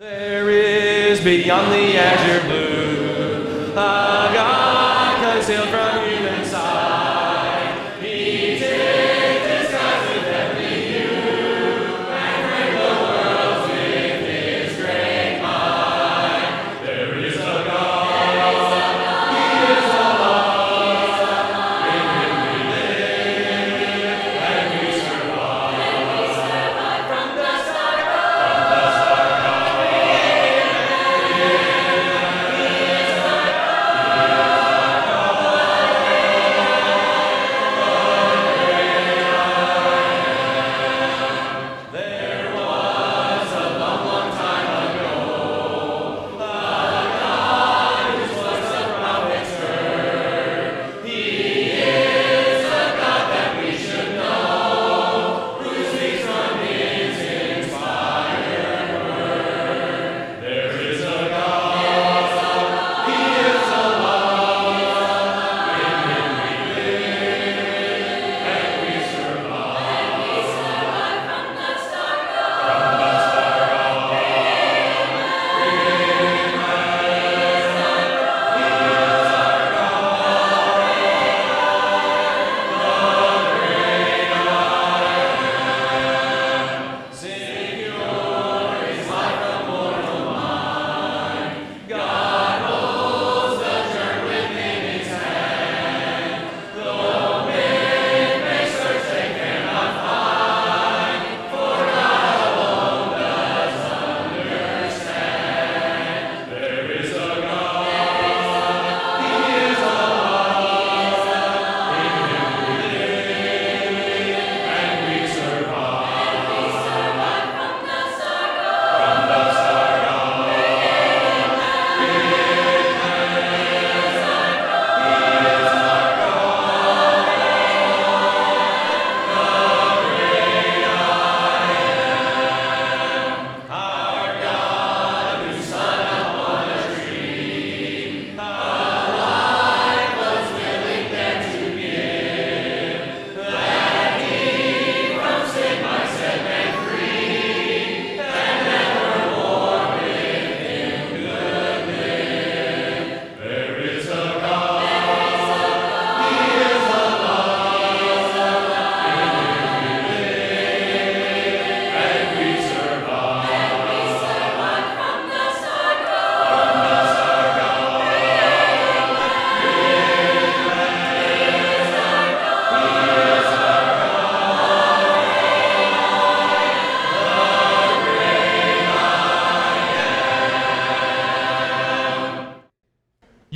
There is beyond the azure blue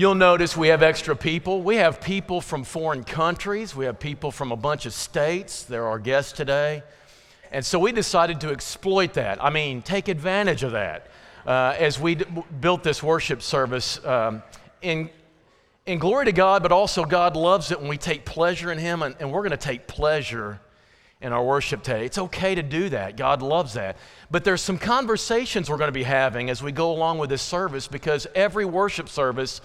You'll notice we have extra people. We have people from foreign countries. We have people from a bunch of states. They're our guests today. And so we decided to exploit that. I mean, take advantage of that uh, as we d- built this worship service. Um, in, in glory to God, but also God loves it when we take pleasure in Him, and, and we're going to take pleasure in our worship today. It's okay to do that. God loves that. But there's some conversations we're going to be having as we go along with this service because every worship service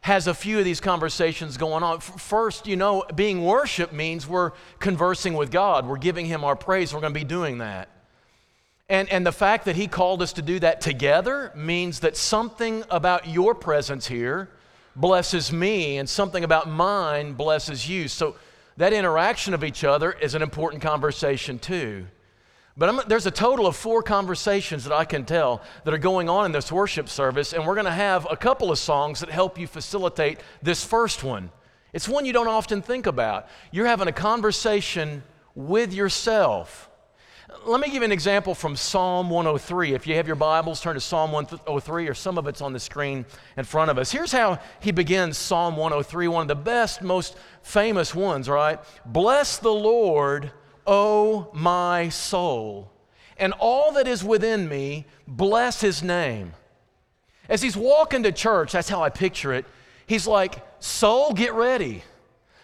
has a few of these conversations going on. First, you know, being worship means we're conversing with God, we're giving Him our praise, we're going to be doing that. And, and the fact that He called us to do that together means that something about your presence here blesses me, and something about mine blesses you. So that interaction of each other is an important conversation too. But I'm, there's a total of four conversations that I can tell that are going on in this worship service, and we're going to have a couple of songs that help you facilitate this first one. It's one you don't often think about. You're having a conversation with yourself. Let me give you an example from Psalm 103. If you have your Bibles, turn to Psalm 103, or some of it's on the screen in front of us. Here's how he begins Psalm 103, one of the best, most famous ones, right? Bless the Lord, O my soul, and all that is within me, bless his name. As he's walking to church, that's how I picture it. He's like, Soul, get ready.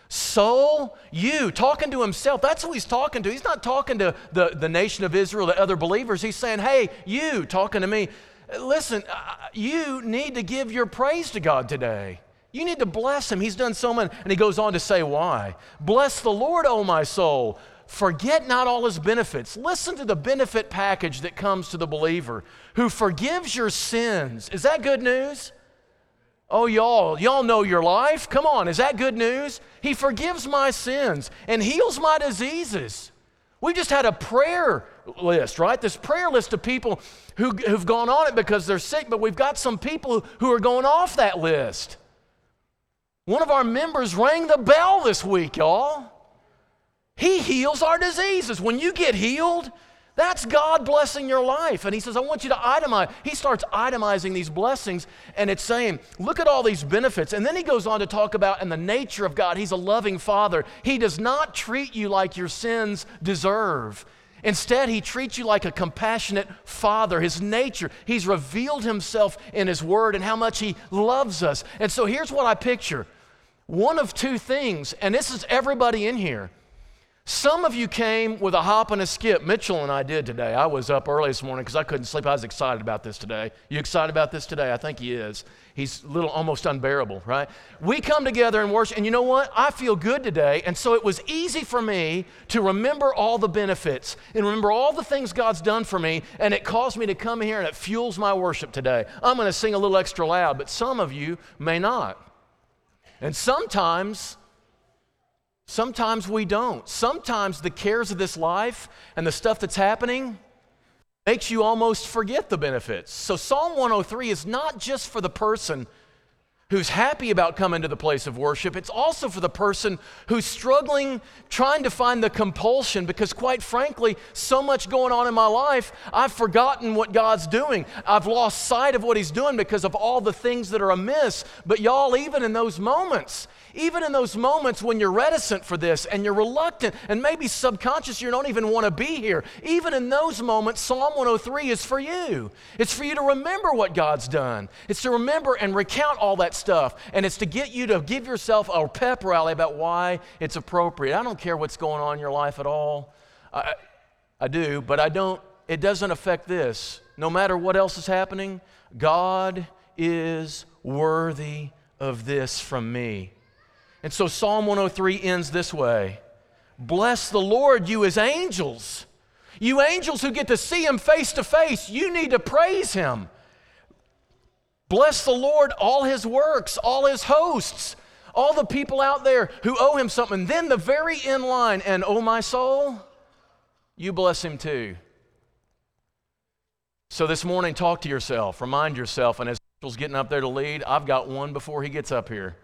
Soul, you, talking to himself. That's who he's talking to. He's not talking to the, the nation of Israel, the other believers. He's saying, Hey, you, talking to me. Listen, uh, you need to give your praise to God today. You need to bless him. He's done so much. And he goes on to say, Why? Bless the Lord, O my soul. Forget not all his benefits. Listen to the benefit package that comes to the believer who forgives your sins. Is that good news? Oh, y'all, y'all know your life. Come on, is that good news? He forgives my sins and heals my diseases. We just had a prayer list, right? This prayer list of people who, who've gone on it because they're sick, but we've got some people who are going off that list. One of our members rang the bell this week, y'all. He heals our diseases. When you get healed, that's God blessing your life. And he says, I want you to itemize. He starts itemizing these blessings, and it's saying, look at all these benefits. And then he goes on to talk about in the nature of God, he's a loving father. He does not treat you like your sins deserve. Instead, he treats you like a compassionate father. His nature, he's revealed himself in his word and how much he loves us. And so here's what I picture one of two things, and this is everybody in here. Some of you came with a hop and a skip. Mitchell and I did today. I was up early this morning because I couldn't sleep. I was excited about this today. You excited about this today? I think he is. He's little almost unbearable, right? We come together and worship, and you know what? I feel good today. And so it was easy for me to remember all the benefits and remember all the things God's done for me. And it caused me to come here and it fuels my worship today. I'm going to sing a little extra loud, but some of you may not. And sometimes, sometimes we don't. Sometimes the cares of this life and the stuff that's happening makes you almost forget the benefits. So Psalm 103 is not just for the person who's happy about coming to the place of worship. It's also for the person who's struggling, trying to find the compulsion because, quite frankly, so much going on in my life, I've forgotten what God's doing. I've lost sight of what He's doing because of all the things that are amiss. But, y'all, even in those moments, even in those moments when you're reticent for this and you're reluctant and maybe subconscious you don't even want to be here, even in those moments, Psalm 103 is for you. It's for you to remember what God's done. It's to remember and recount all that stuff. And it's to get you to give yourself a pep rally about why it's appropriate. I don't care what's going on in your life at all. I, I do, but I don't, it doesn't affect this. No matter what else is happening, God is worthy of this from me. And so Psalm 103 ends this way Bless the Lord, you as angels. You angels who get to see him face to face, you need to praise him. Bless the Lord, all his works, all his hosts, all the people out there who owe him something. Then the very end line, and oh my soul, you bless him too. So this morning, talk to yourself, remind yourself, and as Mitchell's getting up there to lead, I've got one before he gets up here.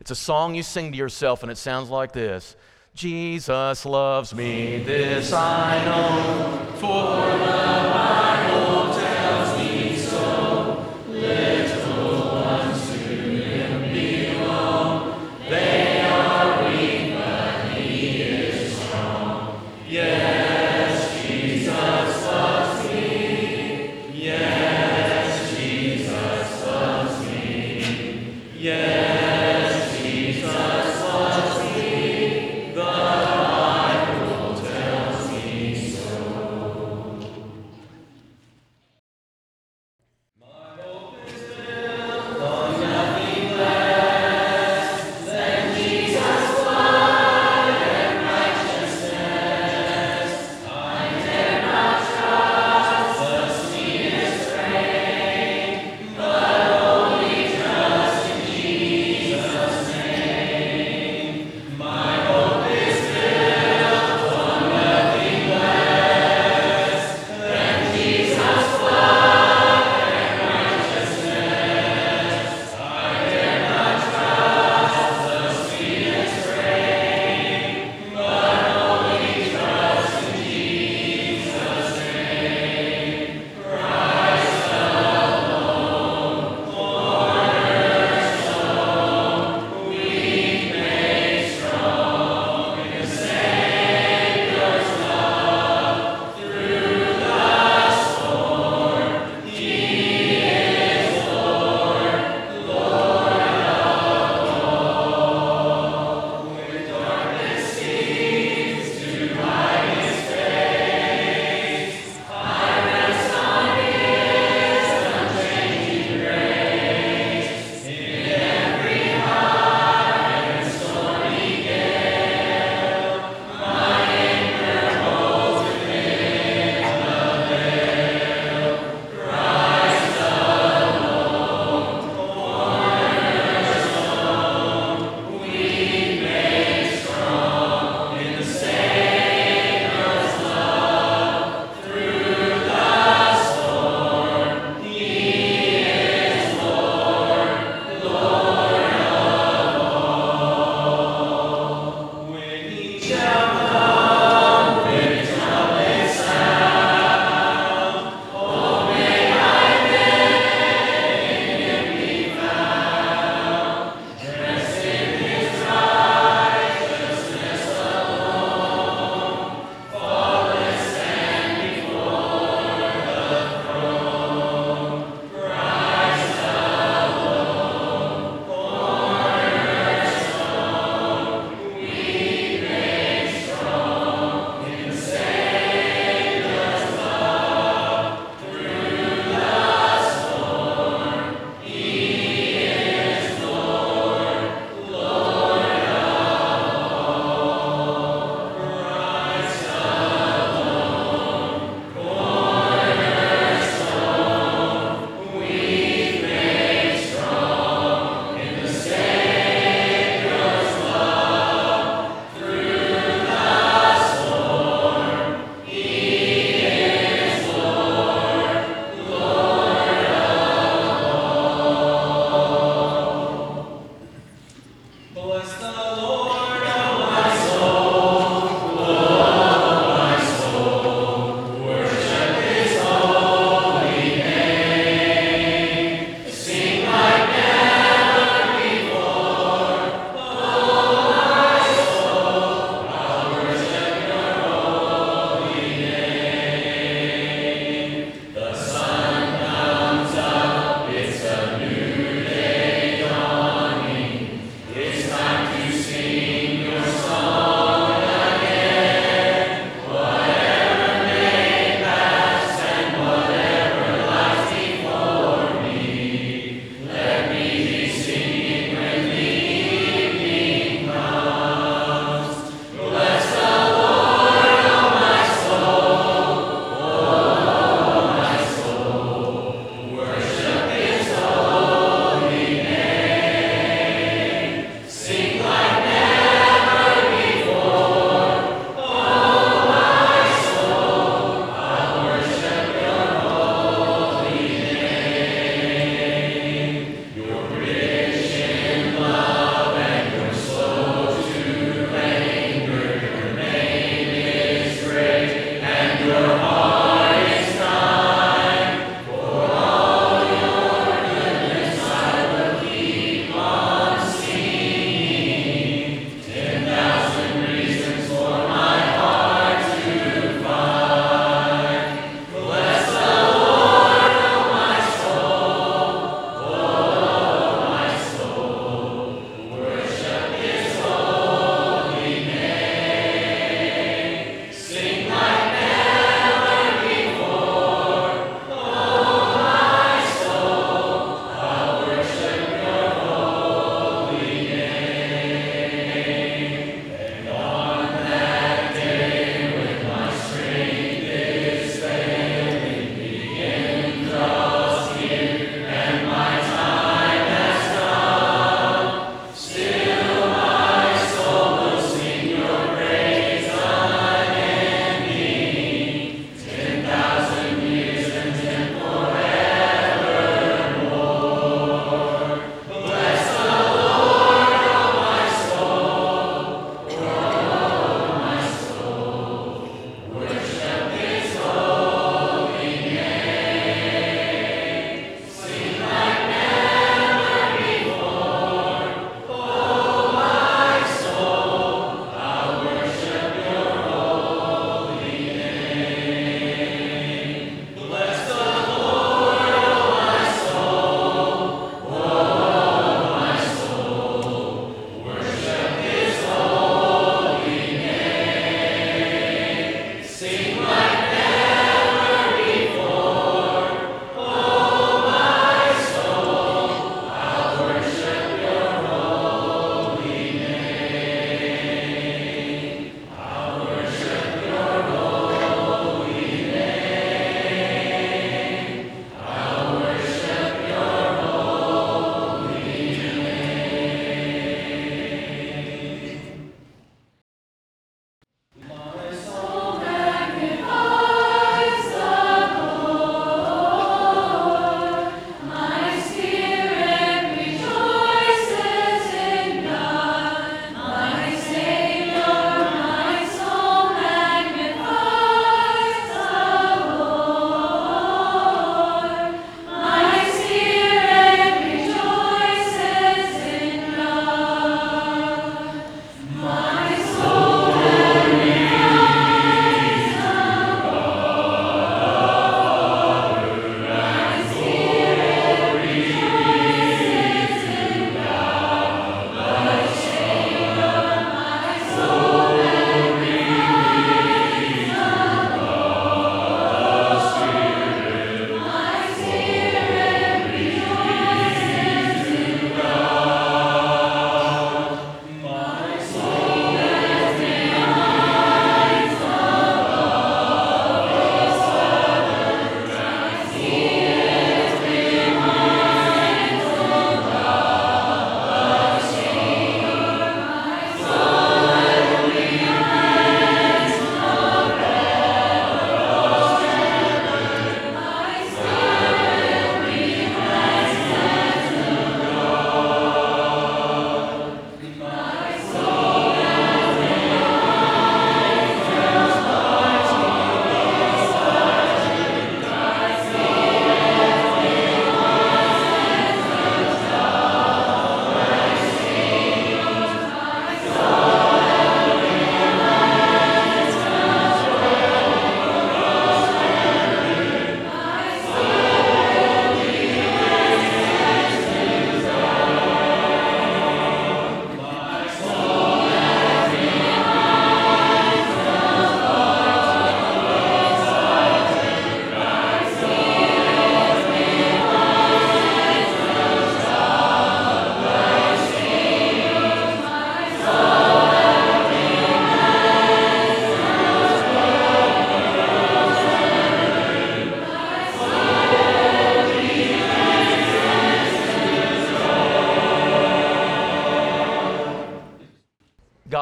It's a song you sing to yourself, and it sounds like this Jesus loves me, this I know, for the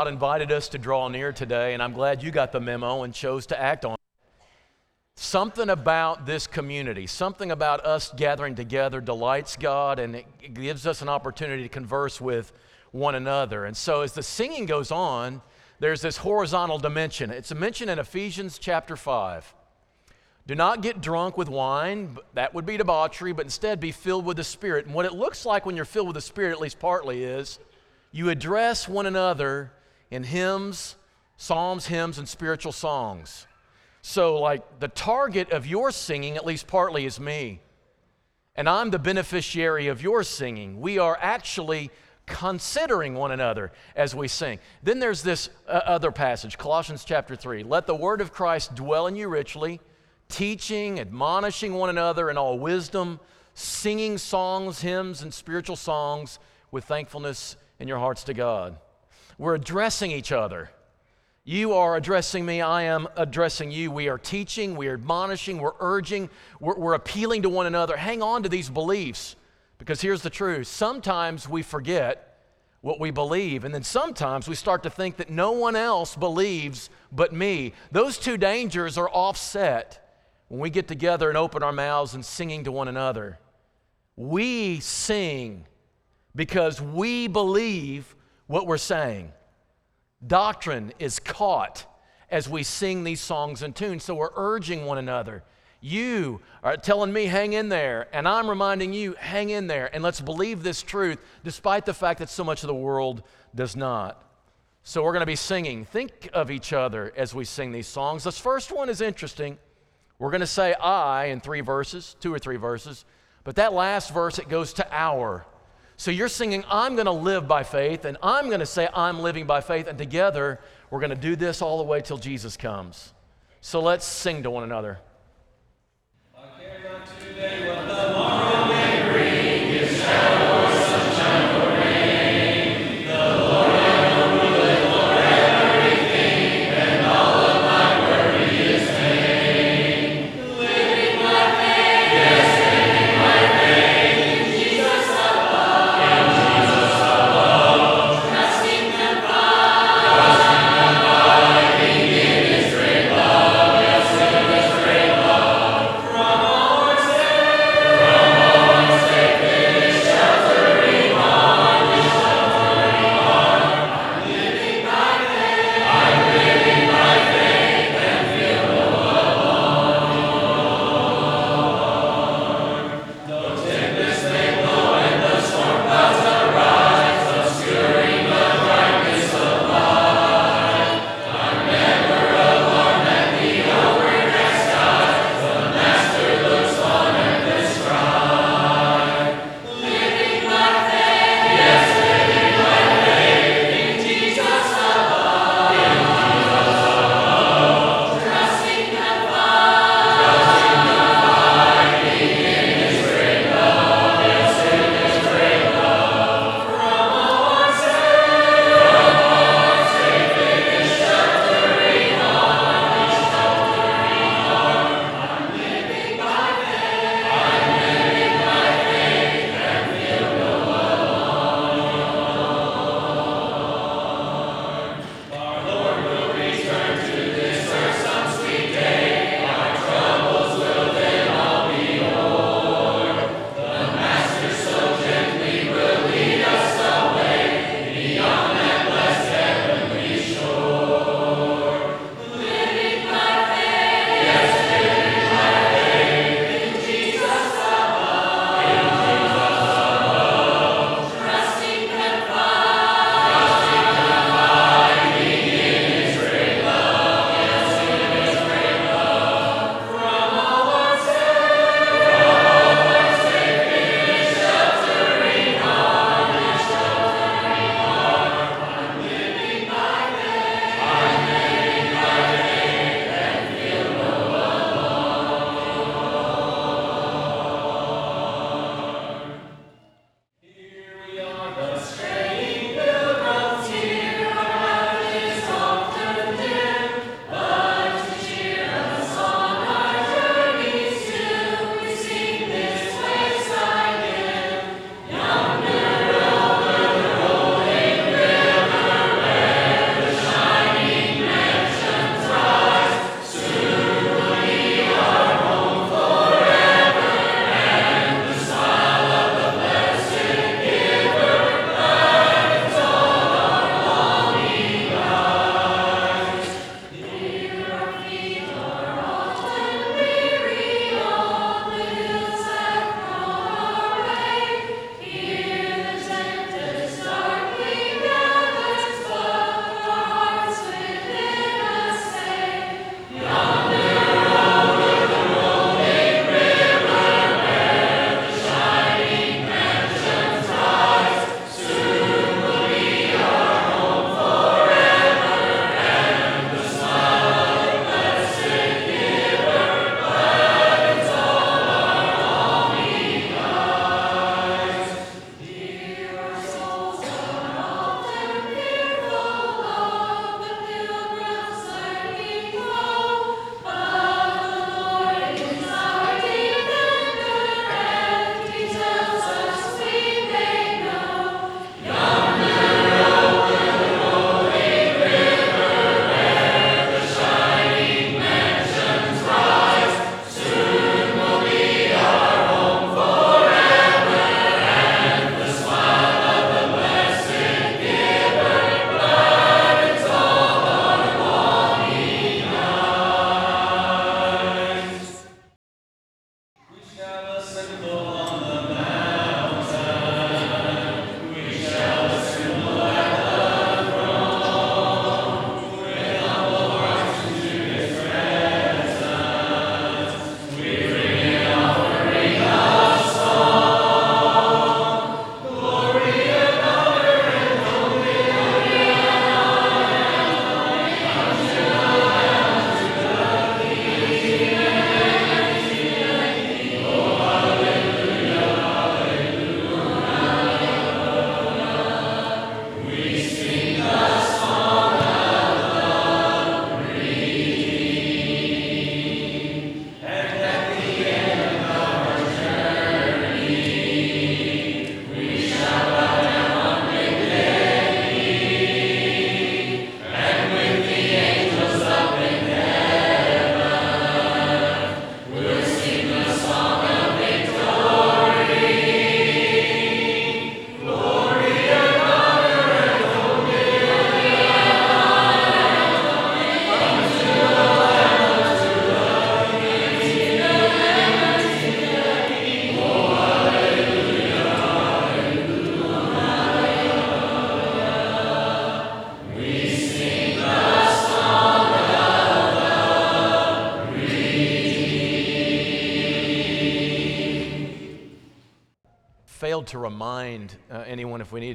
God invited us to draw near today, and I'm glad you got the memo and chose to act on it. Something about this community, something about us gathering together delights God and it gives us an opportunity to converse with one another. And so as the singing goes on, there's this horizontal dimension. It's a mention in Ephesians chapter 5. Do not get drunk with wine, that would be debauchery, but instead be filled with the Spirit. And what it looks like when you're filled with the Spirit, at least partly, is you address one another in hymns, psalms, hymns, and spiritual songs. So, like, the target of your singing, at least partly, is me. And I'm the beneficiary of your singing. We are actually considering one another as we sing. Then there's this uh, other passage, Colossians chapter 3. Let the word of Christ dwell in you richly, teaching, admonishing one another in all wisdom, singing songs, hymns, and spiritual songs with thankfulness in your hearts to God. We're addressing each other. You are addressing me, I am addressing you. We are teaching, we are admonishing, we're urging, we're, we're, appealing to one another. Hang on to these beliefs because here's the truth. Sometimes we forget what we believe, and then sometimes we start to think that no one else believes but me. Those two dangers are offset when we get together and open our mouths and singing to one another. We sing because we believe what we're saying. Doctrine is caught as we sing these songs and tunes. So we're urging one another. You are telling me, hang in there. And I'm reminding you, hang in there. And let's believe this truth, despite the fact that so much of the world does not. So we're going to be singing. Think of each other as we sing these songs. This first one is interesting. We're going to say I in three verses, two or three verses. But that last verse, it goes to our. So you're singing, I'm going to live by faith, and I'm going to say, I'm living by faith, and together we're going to do this all the way till Jesus comes. So let's sing to one another.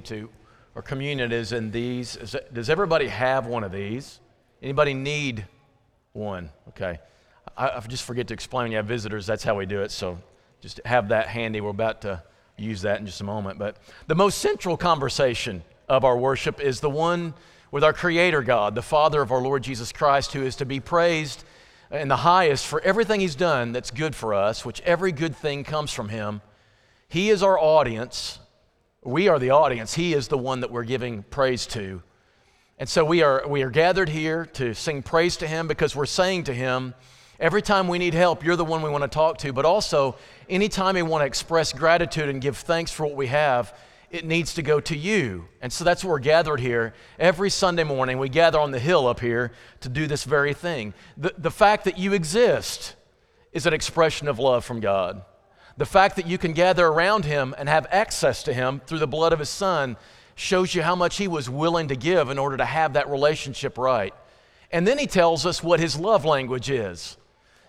To. Our communion is in these. Is does everybody have one of these? Anybody need one? Okay. I, I just forget to explain when you have visitors, that's how we do it. So just have that handy. We're about to use that in just a moment. But the most central conversation of our worship is the one with our Creator God, the Father of our Lord Jesus Christ, who is to be praised in the highest for everything He's done that's good for us, which every good thing comes from Him. He is our audience. We are the audience. He is the one that we're giving praise to. And so we are, we are gathered here to sing praise to Him because we're saying to Him, every time we need help, you're the one we want to talk to. But also, anytime we want to express gratitude and give thanks for what we have, it needs to go to you. And so that's why we're gathered here. Every Sunday morning, we gather on the hill up here to do this very thing. The, the fact that you exist is an expression of love from God. The fact that you can gather around Him and have access to Him through the blood of His Son shows you how much He was willing to give in order to have that relationship right. And then He tells us what His love language is.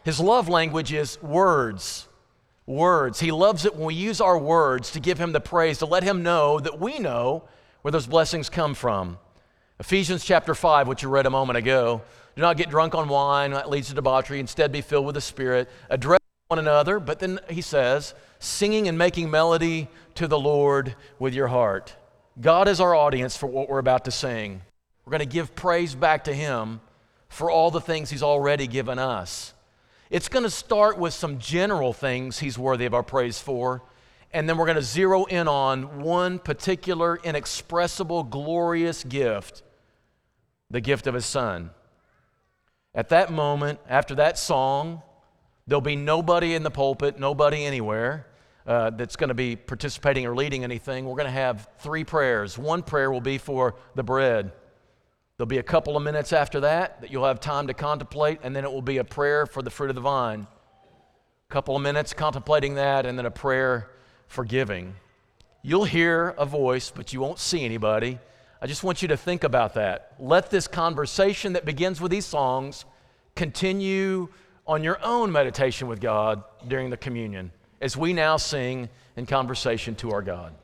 His love language is words words. He loves it when we use our words to give him the praise, to let him know that we know where those blessings come from. Ephesians chapter 5, which you read a moment ago. Do not get drunk on wine, that leads to debauchery. Instead, be filled with the Spirit. Address one another, but then he says, singing and making melody to the Lord with your heart. God is our audience for what we're about to sing. We're going to give praise back to him for all the things he's already given us. It's going to start with some general things he's worthy of our praise for, and then we're going to zero in on one particular, inexpressible, glorious gift the gift of his son. At that moment, after that song, there'll be nobody in the pulpit, nobody anywhere uh, that's going to be participating or leading anything. We're going to have three prayers. One prayer will be for the bread. There'll be a couple of minutes after that that you'll have time to contemplate, and then it will be a prayer for the fruit of the vine. A couple of minutes contemplating that, and then a prayer for giving. You'll hear a voice, but you won't see anybody. I just want you to think about that. Let this conversation that begins with these songs continue on your own meditation with God during the communion as we now sing in conversation to our God.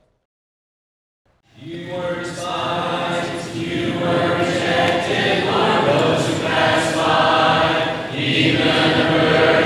You were despised, you were rejected by those who passed by, even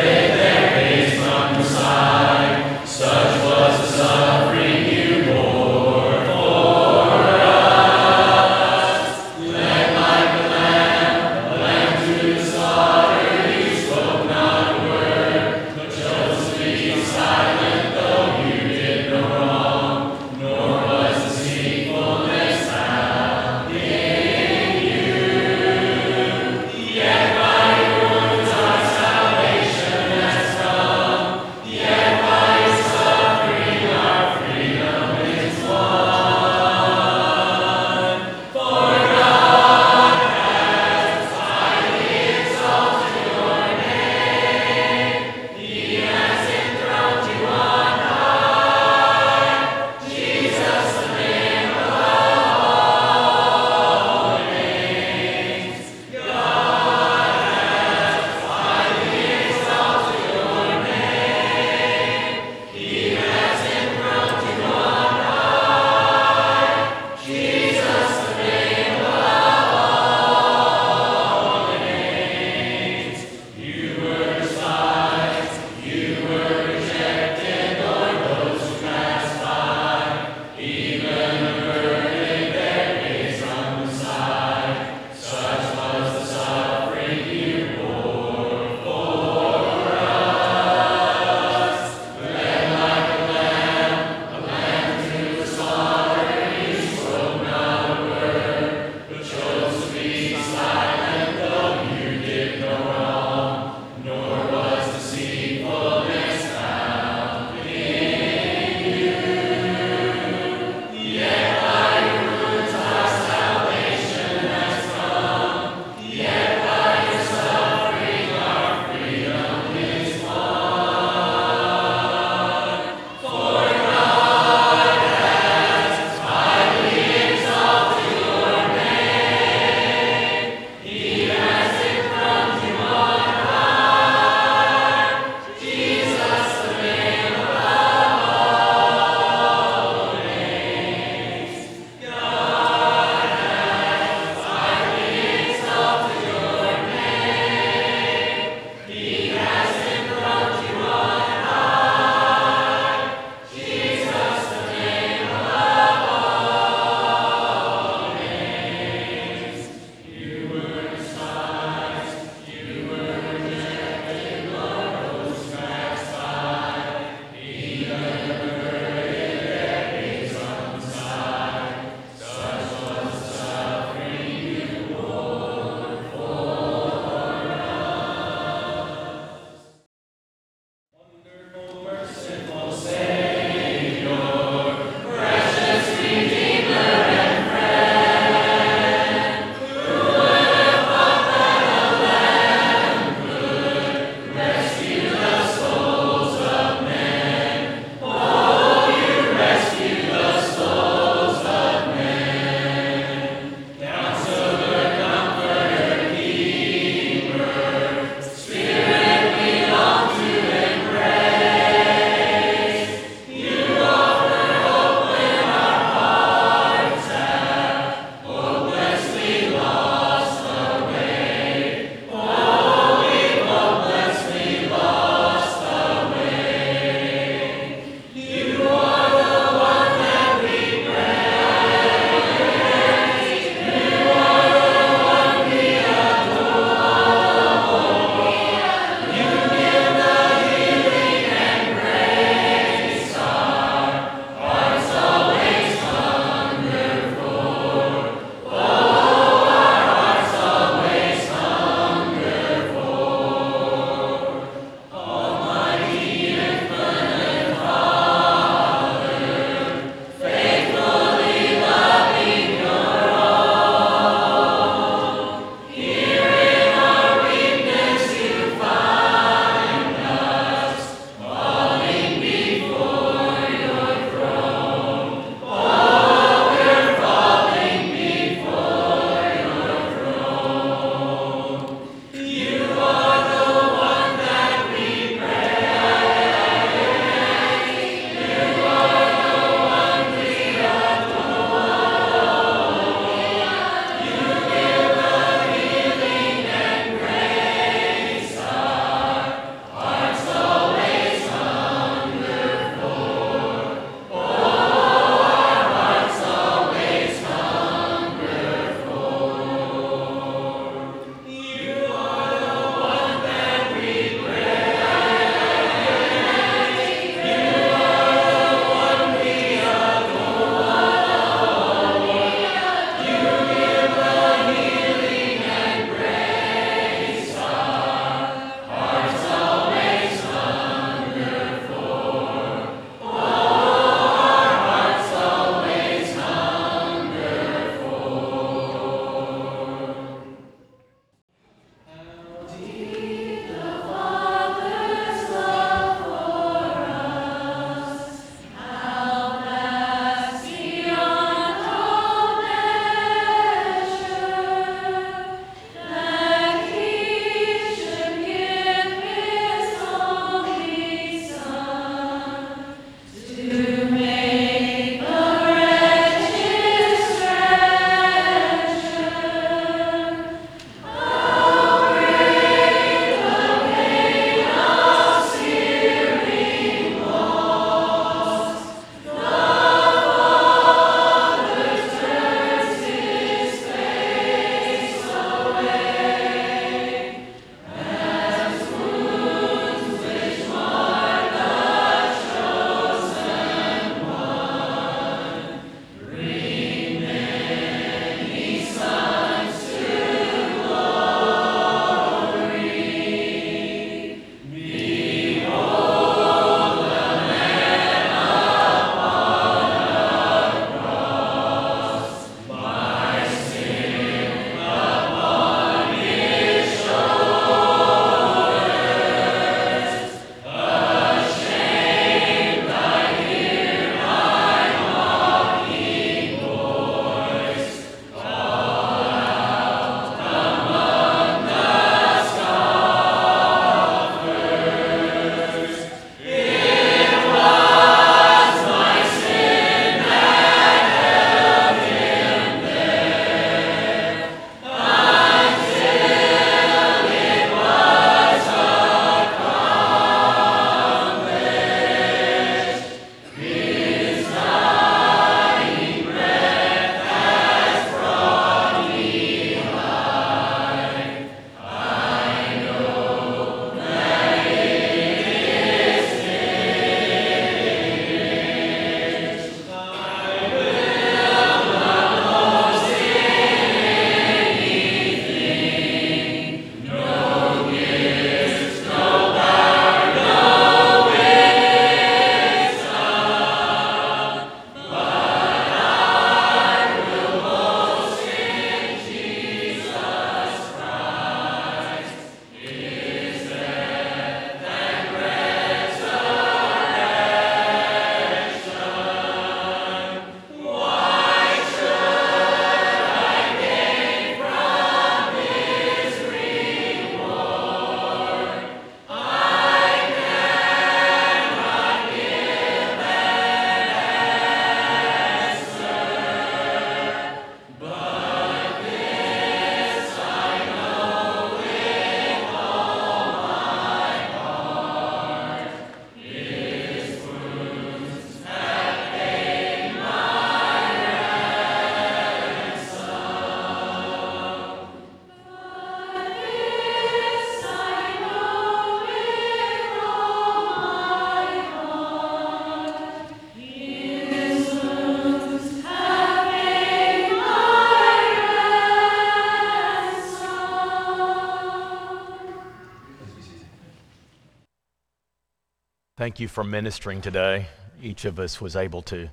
Thank you for ministering today. Each of us was able to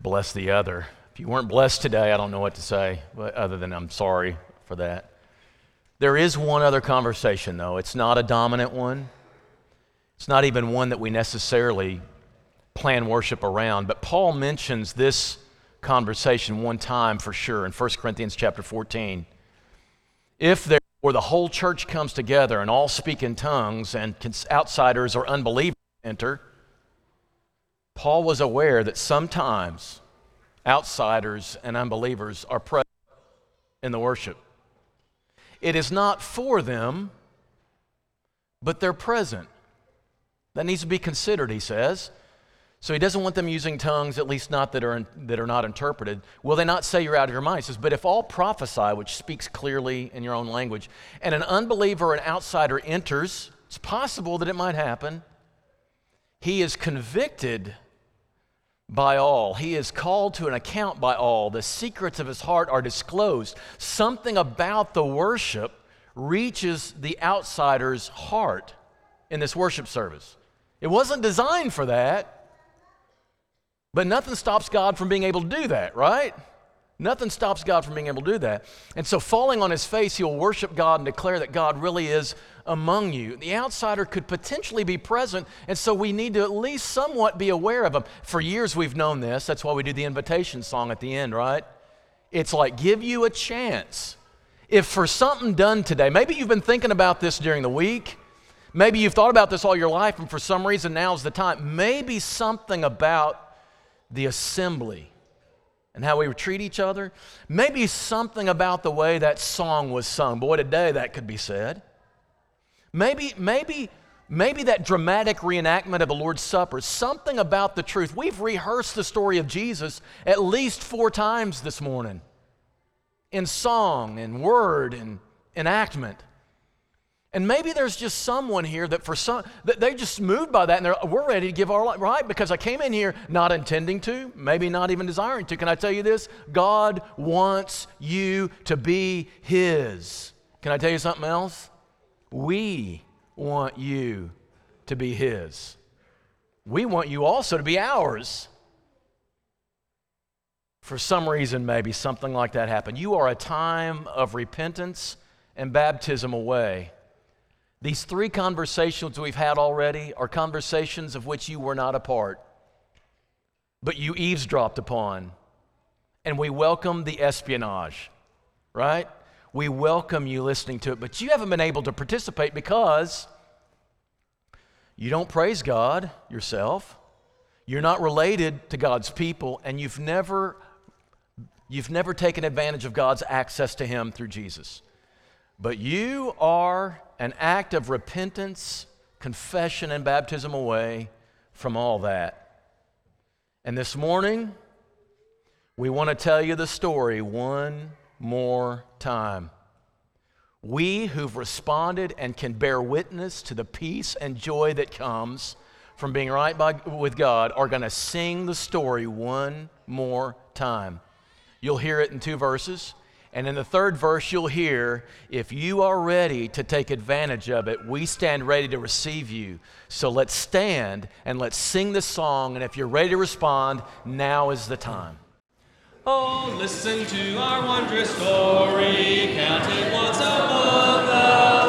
bless the other. If you weren't blessed today, I don't know what to say, but other than I'm sorry for that. There is one other conversation, though. It's not a dominant one. It's not even one that we necessarily plan worship around, but Paul mentions this conversation one time for sure in 1 Corinthians chapter 14. If therefore the whole church comes together and all speak in tongues and outsiders or unbelievers enter, Paul was aware that sometimes outsiders and unbelievers are present in the worship. It is not for them, but they're present. That needs to be considered, he says. So he doesn't want them using tongues, at least not that are, that are not interpreted. Will they not say you're out of your mind? He says, but if all prophesy, which speaks clearly in your own language, and an unbeliever or an outsider enters, it's possible that it might happen. He is convicted by all. He is called to an account by all. The secrets of his heart are disclosed. Something about the worship reaches the outsider's heart in this worship service. It wasn't designed for that. But nothing stops God from being able to do that, right? Nothing stops God from being able to do that. And so, falling on his face, he'll worship God and declare that God really is among you. The outsider could potentially be present, and so we need to at least somewhat be aware of them. For years, we've known this. That's why we do the invitation song at the end, right? It's like, give you a chance. If for something done today, maybe you've been thinking about this during the week, maybe you've thought about this all your life, and for some reason now's the time. Maybe something about the assembly and how we treat each other. Maybe something about the way that song was sung. Boy, today that could be said. Maybe, maybe, maybe that dramatic reenactment of the Lord's Supper, something about the truth. We've rehearsed the story of Jesus at least four times this morning in song and word and enactment. And maybe there's just someone here that for some that they just moved by that and they're we're ready to give our life right because I came in here not intending to, maybe not even desiring to. Can I tell you this? God wants you to be his. Can I tell you something else? We want you to be his. We want you also to be ours. For some reason, maybe something like that happened. You are a time of repentance and baptism away these three conversations we've had already are conversations of which you were not a part, but you eavesdropped upon. And we welcome the espionage, right? We welcome you listening to it, but you haven't been able to participate because you don't praise God yourself. You're not related to God's people, and you've never, you've never taken advantage of God's access to Him through Jesus. But you are an act of repentance, confession, and baptism away from all that. And this morning, we want to tell you the story one more time. We who've responded and can bear witness to the peace and joy that comes from being right by, with God are going to sing the story one more time. You'll hear it in two verses. And in the third verse, you'll hear, if you are ready to take advantage of it, we stand ready to receive you. So let's stand and let's sing this song. And if you're ready to respond, now is the time. Oh, listen to our wondrous story, counted once among the